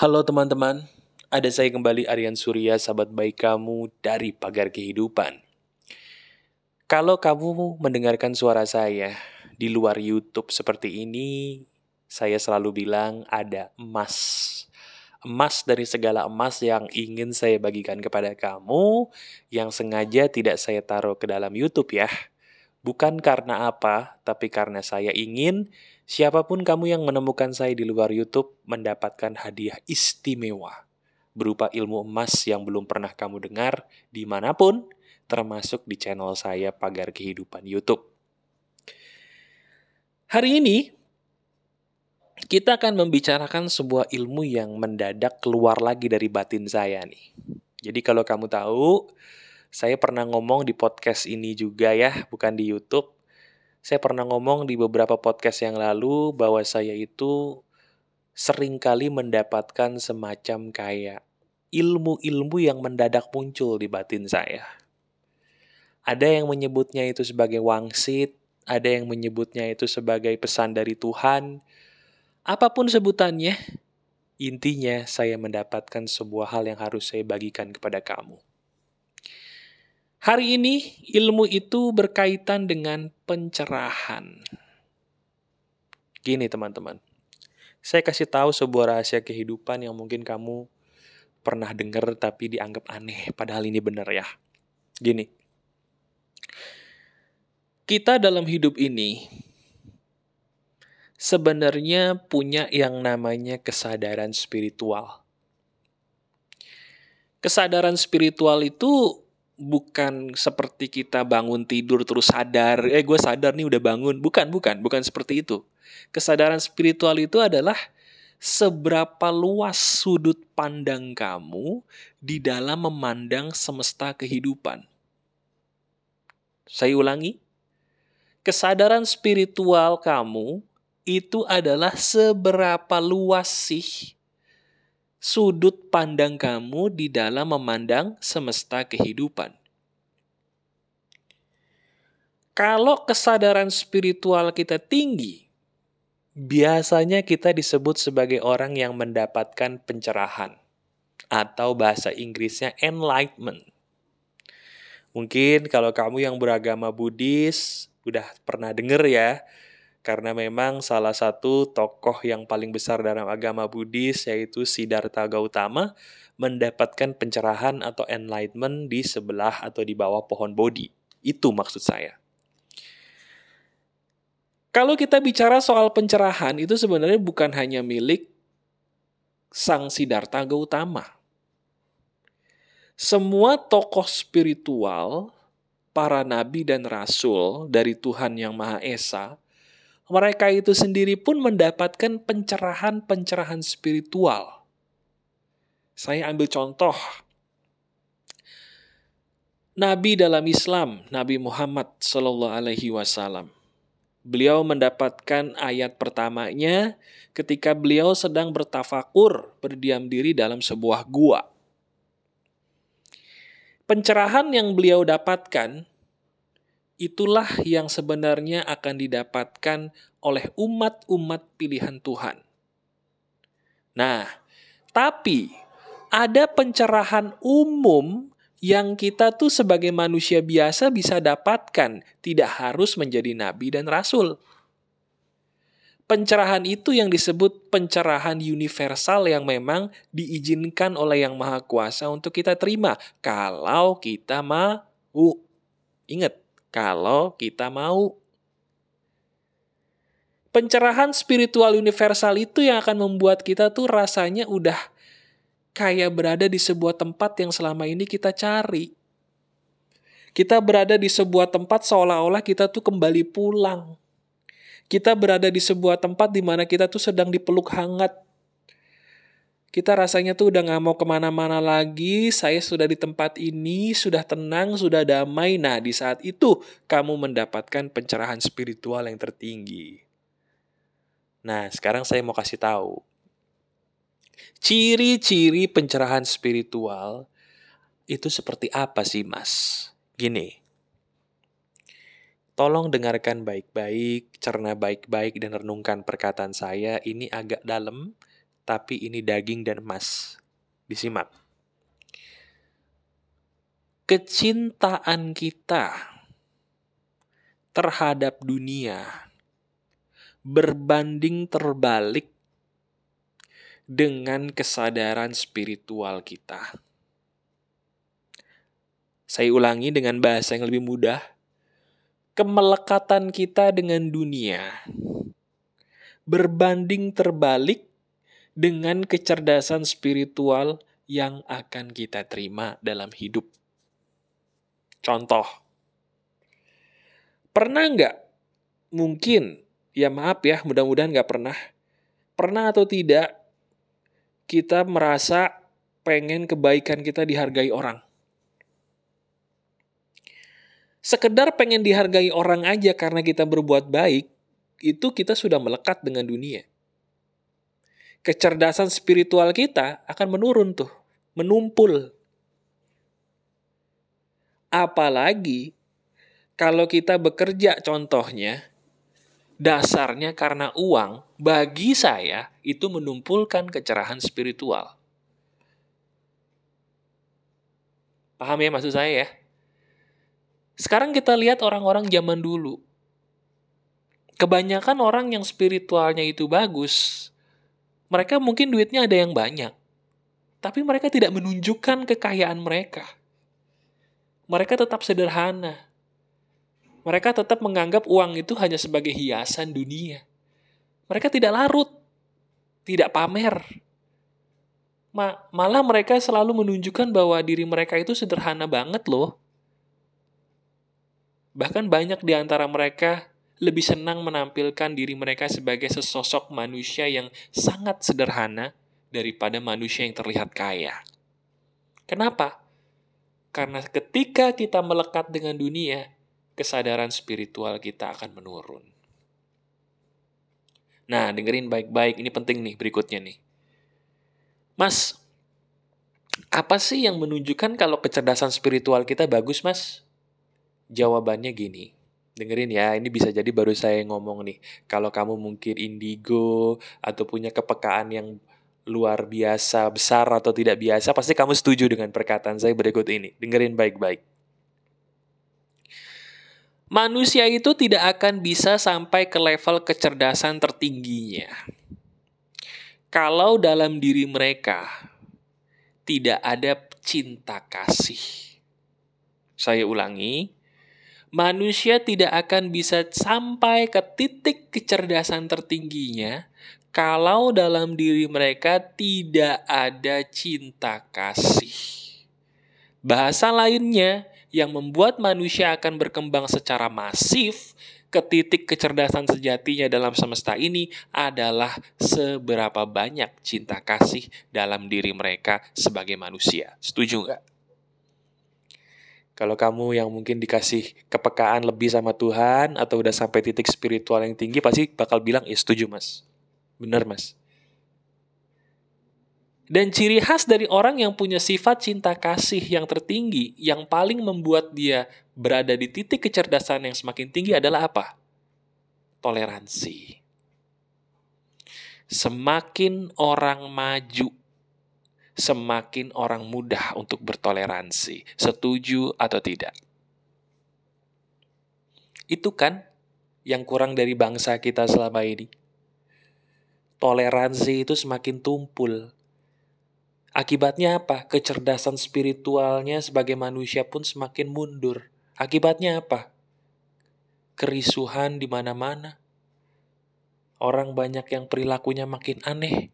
Halo teman-teman, ada saya kembali Aryan Surya, sahabat baik kamu dari Pagar Kehidupan. Kalau kamu mendengarkan suara saya di luar YouTube seperti ini, saya selalu bilang ada emas. Emas dari segala emas yang ingin saya bagikan kepada kamu, yang sengaja tidak saya taruh ke dalam YouTube ya. Bukan karena apa, tapi karena saya ingin siapa pun kamu yang menemukan saya di luar YouTube mendapatkan hadiah istimewa berupa ilmu emas yang belum pernah kamu dengar di mana pun, termasuk di channel saya Pagar Kehidupan YouTube. Hari ini, kita akan membicarakan sebuah ilmu yang mendadak keluar lagi dari batin saya nih. Jadi kalau kamu tahu, saya pernah ngomong di podcast ini juga ya, bukan di YouTube. Saya pernah ngomong di beberapa podcast yang lalu bahwa saya itu sering kali mendapatkan semacam kayak ilmu-ilmu yang mendadak muncul di batin saya. Ada yang menyebutnya itu sebagai wangsit, ada yang menyebutnya itu sebagai pesan dari Tuhan. Apa pun sebutannya, intinya saya mendapatkan sebuah hal yang harus saya bagikan kepada kamu. Hari ini ilmu itu berkaitan dengan pencerahan. Gini teman-teman, saya kasih tahu sebuah rahasia kehidupan yang mungkin kamu pernah dengar tapi dianggap aneh, padahal ini benar ya. Gini, kita dalam hidup ini sebenarnya punya yang namanya kesadaran spiritual. Kesadaran spiritual itu bukan seperti kita bangun tidur terus sadar, eh gue sadar nih udah bangun. Bukan, bukan, bukan seperti itu. Kesadaran spiritual itu adalah seberapa luas sudut pandang kamu di dalam memandang semesta kehidupan. Saya ulangi, kesadaran spiritual kamu itu adalah seberapa luas sih sudut pandang kamu di dalam memandang semesta kehidupan. Kalau kesadaran spiritual kita tinggi, biasanya kita disebut sebagai orang yang mendapatkan pencerahan, atau bahasa Inggrisnya enlightenment. Mungkin kalau kamu yang beragama Buddhis, udah pernah denger ya, karena memang salah satu tokoh yang paling besar dalam agama Buddhis yaitu Siddhartha Gautama mendapatkan pencerahan atau enlightenment di sebelah atau di bawah pohon Bodhi. Itu maksud saya. Kalau kita bicara soal pencerahan itu sebenarnya bukan hanya milik Sang Siddhartha Gautama. Semua tokoh spiritual, para nabi dan rasul dari Tuhan Yang Maha Esa, mereka itu sendiri pun mendapatkan pencerahan-pencerahan spiritual. Saya ambil contoh. Nabi dalam Islam, Nabi Muhammad Sallallahu Alaihi Wasallam. Beliau mendapatkan ayat pertamanya ketika beliau sedang bertafakur berdiam diri dalam sebuah gua. Pencerahan yang beliau dapatkan itulah yang sebenarnya akan didapatkan oleh umat-umat pilihan Tuhan. Nah, tapi ada pencerahan umum yang kita tuh sebagai manusia biasa bisa dapatkan, tidak harus menjadi nabi dan rasul. Pencerahan itu yang disebut pencerahan universal yang memang diizinkan oleh Yang Maha Kuasa untuk kita terima kalau kita mau. Ingat, kalau kita mau. Pencerahan spiritual universal itu yang akan membuat kita tuh rasanya udah kayak berada di sebuah tempat yang selama ini kita cari. Kita berada di sebuah tempat seolah-olah kita tuh kembali pulang. Kita berada di sebuah tempat di mana kita tuh sedang dipeluk hangat kita rasanya tuh udah gak mau ke mana-mana lagi, saya sudah di tempat ini, sudah tenang, sudah damai. Nah, di saat itu kamu mendapatkan pencerahan spiritual yang tertinggi. Nah, sekarang saya mau kasih tahu. Ciri-ciri pencerahan spiritual itu seperti apa sih, Mas? Gini. Tolong dengarkan baik-baik, cerna baik-baik, dan renungkan perkataan saya. Ini agak dalam, tapi ini daging dan emas. Disimak. Kecintaan kita terhadap dunia berbanding terbalik dengan kesadaran spiritual kita. Saya ulangi dengan bahasa yang lebih mudah. Kemelekatan kita dengan dunia berbanding terbalik dengan kecerdasan spiritual yang akan kita terima dalam hidup. Contoh, pernah nggak? Mungkin, ya maaf ya, mudah-mudahan nggak pernah. Pernah atau tidak, kita merasa pengen kebaikan kita dihargai orang sekedar pengen dihargai orang aja karena kita berbuat baik, itu kita sudah melekat dengan dunia. Kecerdasan spiritual kita akan menurun tuh, menumpul. Apalagi kalau kita bekerja contohnya, dasarnya karena uang, bagi saya itu menumpulkan kecerahan spiritual. Paham ya maksud saya ya? Sekarang kita lihat orang-orang zaman dulu. Kebanyakan orang yang spiritualnya itu bagus, mereka mungkin duitnya ada yang banyak. Tapi mereka tidak menunjukkan kekayaan mereka. Mereka tetap sederhana. Mereka tetap menganggap uang itu hanya sebagai hiasan dunia. Mereka tidak larut, tidak pamer. Ma malah mereka selalu menunjukkan bahwa diri mereka itu sederhana banget loh. Bahkan banyak di antara mereka lebih senang menampilkan diri mereka sebagai sesosok manusia yang sangat sederhana daripada manusia yang terlihat kaya. Kenapa? Karena ketika kita melekat dengan dunia, kesadaran spiritual kita akan menurun. Nah, dengerin baik-baik, ini penting nih berikutnya nih. Mas, apa sih yang menunjukkan kalau kecerdasan spiritual kita bagus, Mas? Jawabannya gini. Dengerin ya, ini bisa jadi baru saya ngomong nih. Kalau kamu mungkin indigo atau punya kepekaan yang luar biasa, besar atau tidak biasa, pasti kamu setuju dengan perkataan saya berikut ini. Dengerin baik-baik. Manusia itu tidak akan bisa sampai ke level kecerdasan tertingginya. Kalau dalam diri mereka tidak ada cinta kasih. Saya ulangi, manusia tidak akan bisa sampai ke titik kecerdasan tertingginya kalau dalam diri mereka tidak ada cinta kasih. Bahasa lainnya yang membuat manusia akan berkembang secara masif ke titik kecerdasan sejatinya dalam semesta ini adalah seberapa banyak cinta kasih dalam diri mereka sebagai manusia. Setuju nggak? Kalau kamu yang mungkin dikasih kepekaan lebih sama Tuhan atau udah sampai titik spiritual yang tinggi pasti bakal bilang, "Ya setuju, Mas." Benar, Mas. Dan ciri khas dari orang yang punya sifat cinta kasih yang tertinggi, yang paling membuat dia berada di titik kecerdasan yang semakin tinggi adalah apa? Toleransi. Semakin orang maju semakin orang mudah untuk bertoleransi. Setuju atau tidak? Itu kan yang kurang dari bangsa kita selama ini. Toleransi itu semakin tumpul. Akibatnya apa? Kecerdasan spiritualnya sebagai manusia pun semakin mundur. Akibatnya apa? Kerisuhan di mana-mana. Orang banyak yang perilakunya makin aneh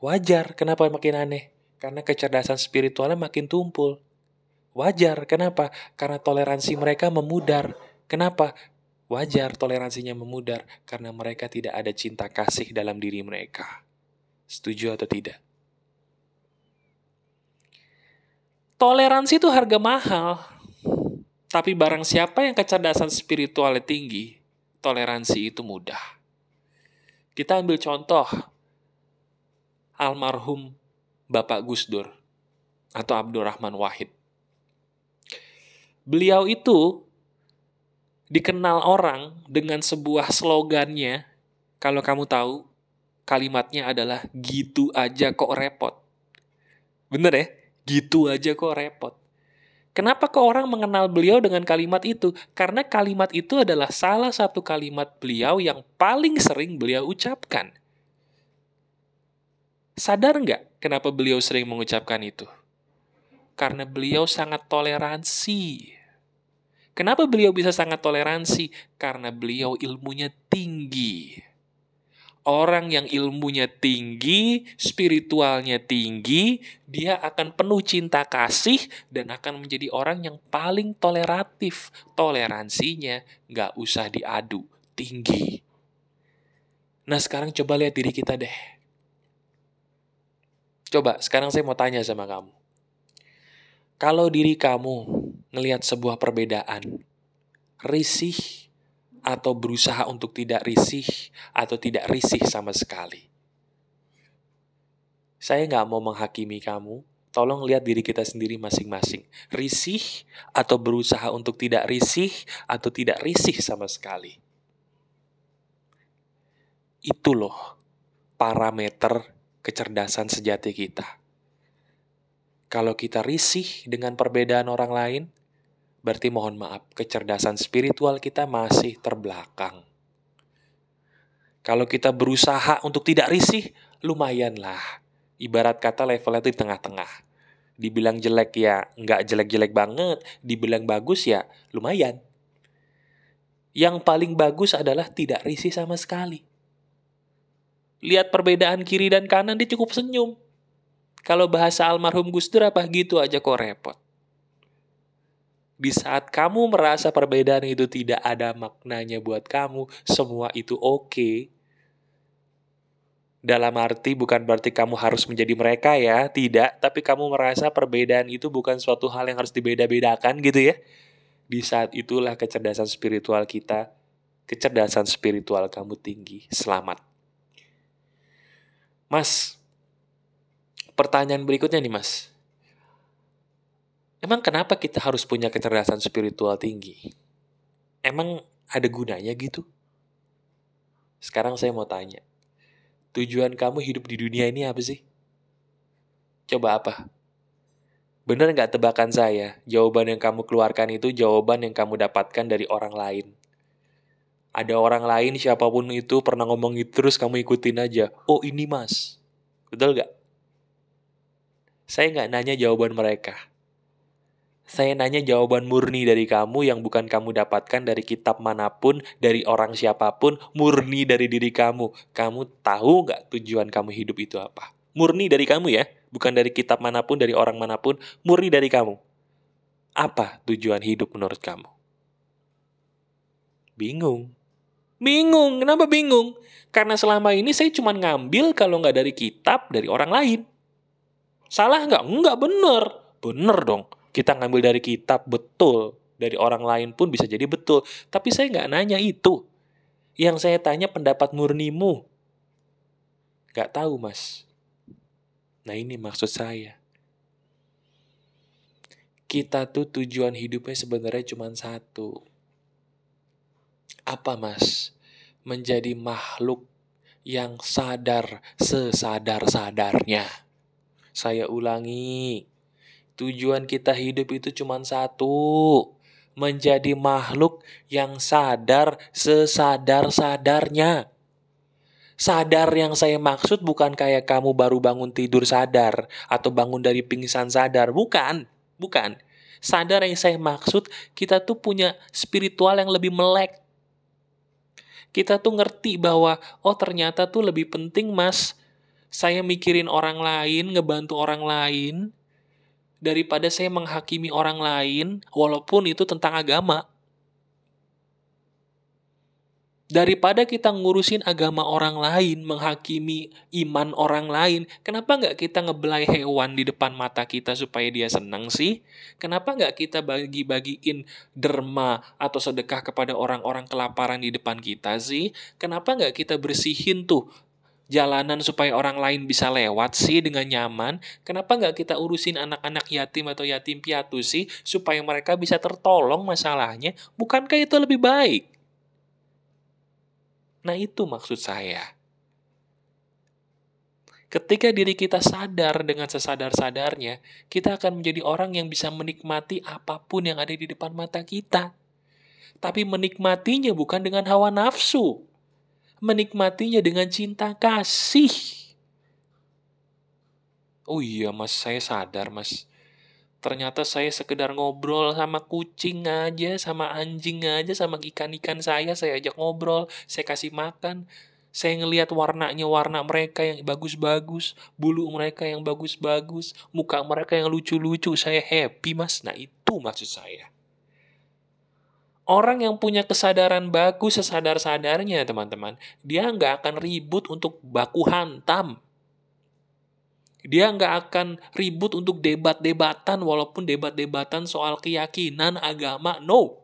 Wajar, kenapa makin aneh? Karena kecerdasan spiritualnya makin tumpul. Wajar, kenapa? Karena toleransi mereka memudar. Kenapa? Wajar toleransinya memudar karena mereka tidak ada cinta kasih dalam diri mereka. Setuju atau tidak? Toleransi itu harga mahal. Tapi barang siapa yang kecerdasan spiritualnya tinggi, toleransi itu mudah. Kita ambil contoh almarhum Bapak Gus Dur atau Abdurrahman Wahid. Beliau itu dikenal orang dengan sebuah slogannya, kalau kamu tahu, kalimatnya adalah gitu aja kok repot. Bener ya? Gitu aja kok repot. Kenapa kok orang mengenal beliau dengan kalimat itu? Karena kalimat itu adalah salah satu kalimat beliau yang paling sering beliau ucapkan. Sadar nggak kenapa beliau sering mengucapkan itu? Karena beliau sangat toleransi. Kenapa beliau bisa sangat toleransi? Karena beliau ilmunya tinggi. Orang yang ilmunya tinggi, spiritualnya tinggi, dia akan penuh cinta kasih dan akan menjadi orang yang paling toleratif. Toleransinya nggak usah diadu, tinggi. Nah sekarang coba lihat diri kita deh. Coba sekarang saya mau tanya sama kamu. Kalau diri kamu ngelihat sebuah perbedaan, risih atau berusaha untuk tidak risih atau tidak risih sama sekali. Saya nggak mau menghakimi kamu, tolong lihat diri kita sendiri masing-masing. Risih atau berusaha untuk tidak risih atau tidak risih sama sekali. Itu loh parameter kecerdasan sejati kita. Kalau kita risih dengan perbedaan orang lain, berarti mohon maaf, kecerdasan spiritual kita masih terbelakang. Kalau kita berusaha untuk tidak risih, lumayan lah. Ibarat kata levelnya itu di tengah-tengah. Dibilang jelek ya nggak jelek-jelek banget, dibilang bagus ya lumayan. Yang paling bagus adalah tidak risih sama sekali. Lihat perbedaan kiri dan kanan dia cukup senyum. Kalau bahasa almarhum Gus Dur apa gitu aja kok repot. Di saat kamu merasa perbedaan itu tidak ada maknanya buat kamu, semua itu oke. Okay. Dalam arti bukan berarti kamu harus menjadi mereka ya, tidak. Tapi kamu merasa perbedaan itu bukan suatu hal yang harus dibeda-bedakan gitu ya. Di saat itulah kecerdasan spiritual kita, kecerdasan spiritual kamu tinggi. Selamat. Mas, pertanyaan berikutnya nih mas. Emang kenapa kita harus punya kecerdasan spiritual tinggi? Emang ada gunanya gitu? Sekarang saya mau tanya. Tujuan kamu hidup di dunia ini apa sih? Coba apa? Bener nggak tebakan saya? Jawaban yang kamu keluarkan itu jawaban yang kamu dapatkan dari orang lain. Ada orang lain siapa pun itu pernah ngomong itu terus kamu ikutin aja. Oh ini mas. Betul nggak? Saya nggak nanya jawaban mereka saya nanya jawaban murni dari kamu yang bukan kamu dapatkan dari kitab mana pun, dari orang siapa pun, murni dari diri kamu. Kamu tahu nggak tujuan kamu hidup itu apa? Murni dari kamu ya, bukan dari kitab mana pun, dari orang mana pun, murni dari kamu. Apa tujuan hidup menurut kamu? Bingung. Bingung, kenapa bingung? Karena selama ini saya cuma ngambil kalau nggak dari kitab, dari orang lain. Salah nggak? Nggak bener. Bener dong kita ngambil dari kitab betul, dari orang lain pun bisa jadi betul. Tapi saya nggak nanya itu. Yang saya tanya pendapat murnimu. Nggak tahu mas. Nah ini maksud saya. Kita tuh tujuan hidupnya sebenarnya cuma satu. Apa mas? Menjadi makhluk yang sadar sesadar-sadarnya. Saya ulangi, Tujuan kita hidup itu cuma satu, menjadi makhluk yang sadar sesadar-sadarnya. Sadar yang saya maksud bukan kayak kamu baru bangun tidur sadar atau bangun dari pingsan sadar, bukan, bukan. Sadar yang saya maksud kita tuh punya spiritual yang lebih melek. Kita tuh ngerti bahwa oh ternyata tuh lebih penting mas saya mikirin orang lain, ngebantu orang lain, daripada saya menghakimi orang lain walaupun itu tentang agama. Daripada kita ngurusin agama orang lain, menghakimi iman orang lain, kenapa nggak kita ngebelai hewan di depan mata kita supaya dia senang sih? Kenapa nggak kita bagi-bagiin derma atau sedekah kepada orang-orang kelaparan di depan kita sih? Kenapa nggak kita bersihin tuh jalanan supaya orang lain bisa lewat sih dengan nyaman? Kenapa nggak kita urusin anak-anak yatim atau yatim piatu sih supaya mereka bisa tertolong masalahnya? Bukankah itu lebih baik? Nah itu maksud saya. Ketika diri kita sadar dengan sesadar-sadarnya, kita akan menjadi orang yang bisa menikmati apa pun yang ada di depan mata kita. Tapi menikmatinya bukan dengan hawa nafsu. Menikmatinya dengan cinta kasih. Oh iya mas, saya sadar mas. Ternyata saya sekedar ngobrol sama kucing aja, sama anjing aja, sama ikan-ikan saya, saya ajak ngobrol, saya kasih makan. Saya ngelihat warnanya warna mereka yang bagus-bagus, bulu mereka yang bagus-bagus, muka mereka yang lucu-lucu. Saya happy mas. Nah itu maksud saya. Orang yang punya kesadaran bagus sesadar-sadarnya teman-teman, dia nggak akan ribut untuk baku hantam. Dia nggak akan ribut untuk debat-debatan walaupun debat-debatan soal keyakinan agama. No.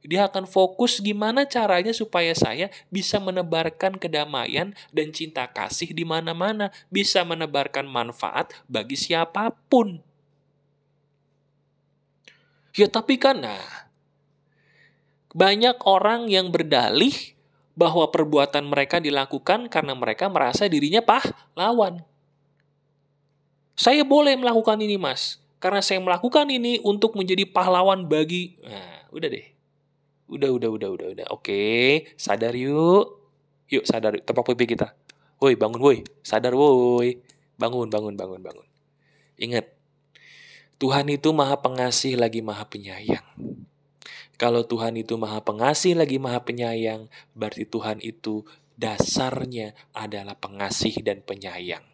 Dia akan fokus gimana caranya supaya saya bisa menebarkan kedamaian dan cinta kasih di mana-mana, bisa menebarkan manfaat bagi siapa pun. Ya tapi kan nah, banyak orang yang berdalih bahwa perbuatan mereka dilakukan karena mereka merasa dirinya pahlawan. Saya boleh melakukan ini, Mas. Karena saya melakukan ini untuk menjadi pahlawan bagi... Nah, udah deh. Udah, udah, udah, udah, udah. Oke, sadar yuk. Yuk, sadar. Tepak pipi kita. Woi, bangun, woi. Sadar, woi. Bangun, bangun, bangun, bangun. Ingat, Tuhan itu maha pengasih lagi maha penyayang. Kalau Tuhan itu maha pengasih lagi maha penyayang, berarti Tuhan itu dasarnya adalah pengasih dan penyayang.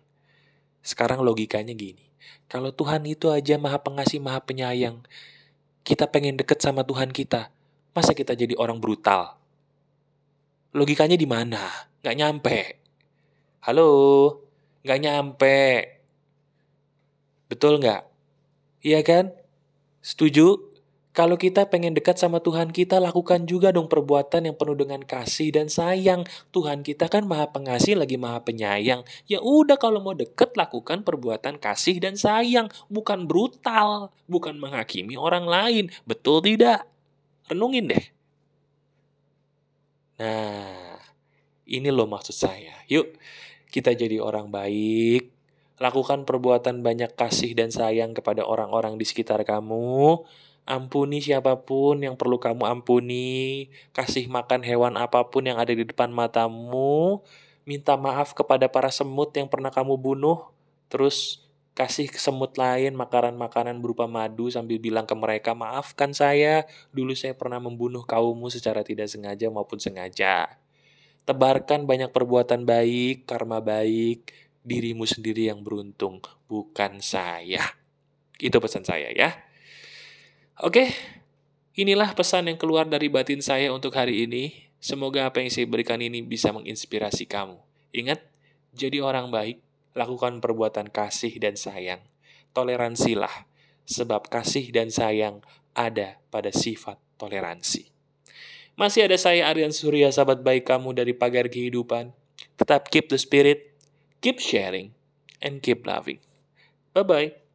Sekarang logikanya gini. Kalau Tuhan itu aja maha pengasih, maha penyayang, kita pengen deket sama Tuhan kita, Masa kita jadi orang brutal? Logikanya di mana? Nggak nyampe. Halo? Nggak nyampe. Betul nggak? Iya kan? Setuju? Kalau kita pengen dekat sama Tuhan kita, lakukan juga dong perbuatan yang penuh dengan kasih dan sayang. Tuhan kita kan maha pengasih lagi maha penyayang. Ya udah kalau mau deket, lakukan perbuatan kasih dan sayang. Bukan brutal, bukan menghakimi orang lain. Betul tidak? Renungin deh. Nah, ini loh maksud saya. Yuk, kita jadi orang baik. Lakukan perbuatan banyak kasih dan sayang kepada orang-orang di sekitar kamu. Ampuni siapa pun yang perlu kamu ampuni. Kasih makan hewan apa pun yang ada di depan matamu. Minta maaf kepada para semut yang pernah kamu bunuh. Terus kasih ke semut lain makanan-makanan berupa madu sambil bilang ke mereka, maafkan saya, dulu saya pernah membunuh kaummu secara tidak sengaja maupun sengaja. Tebarkan banyak perbuatan baik, karma baik, dirimu sendiri yang beruntung, bukan saya. Itu pesan saya ya. Oke, inilah pesan yang keluar dari batin saya untuk hari ini. Semoga apa yang saya berikan ini bisa menginspirasi kamu. Ingat, jadi orang baik lakukan perbuatan kasih dan sayang. Toleransilah, sebab kasih dan sayang ada pada sifat toleransi. Masih ada saya Aryan Surya, sahabat baik kamu dari pagar kehidupan. Tetap keep the spirit, keep sharing, and keep loving. Bye-bye.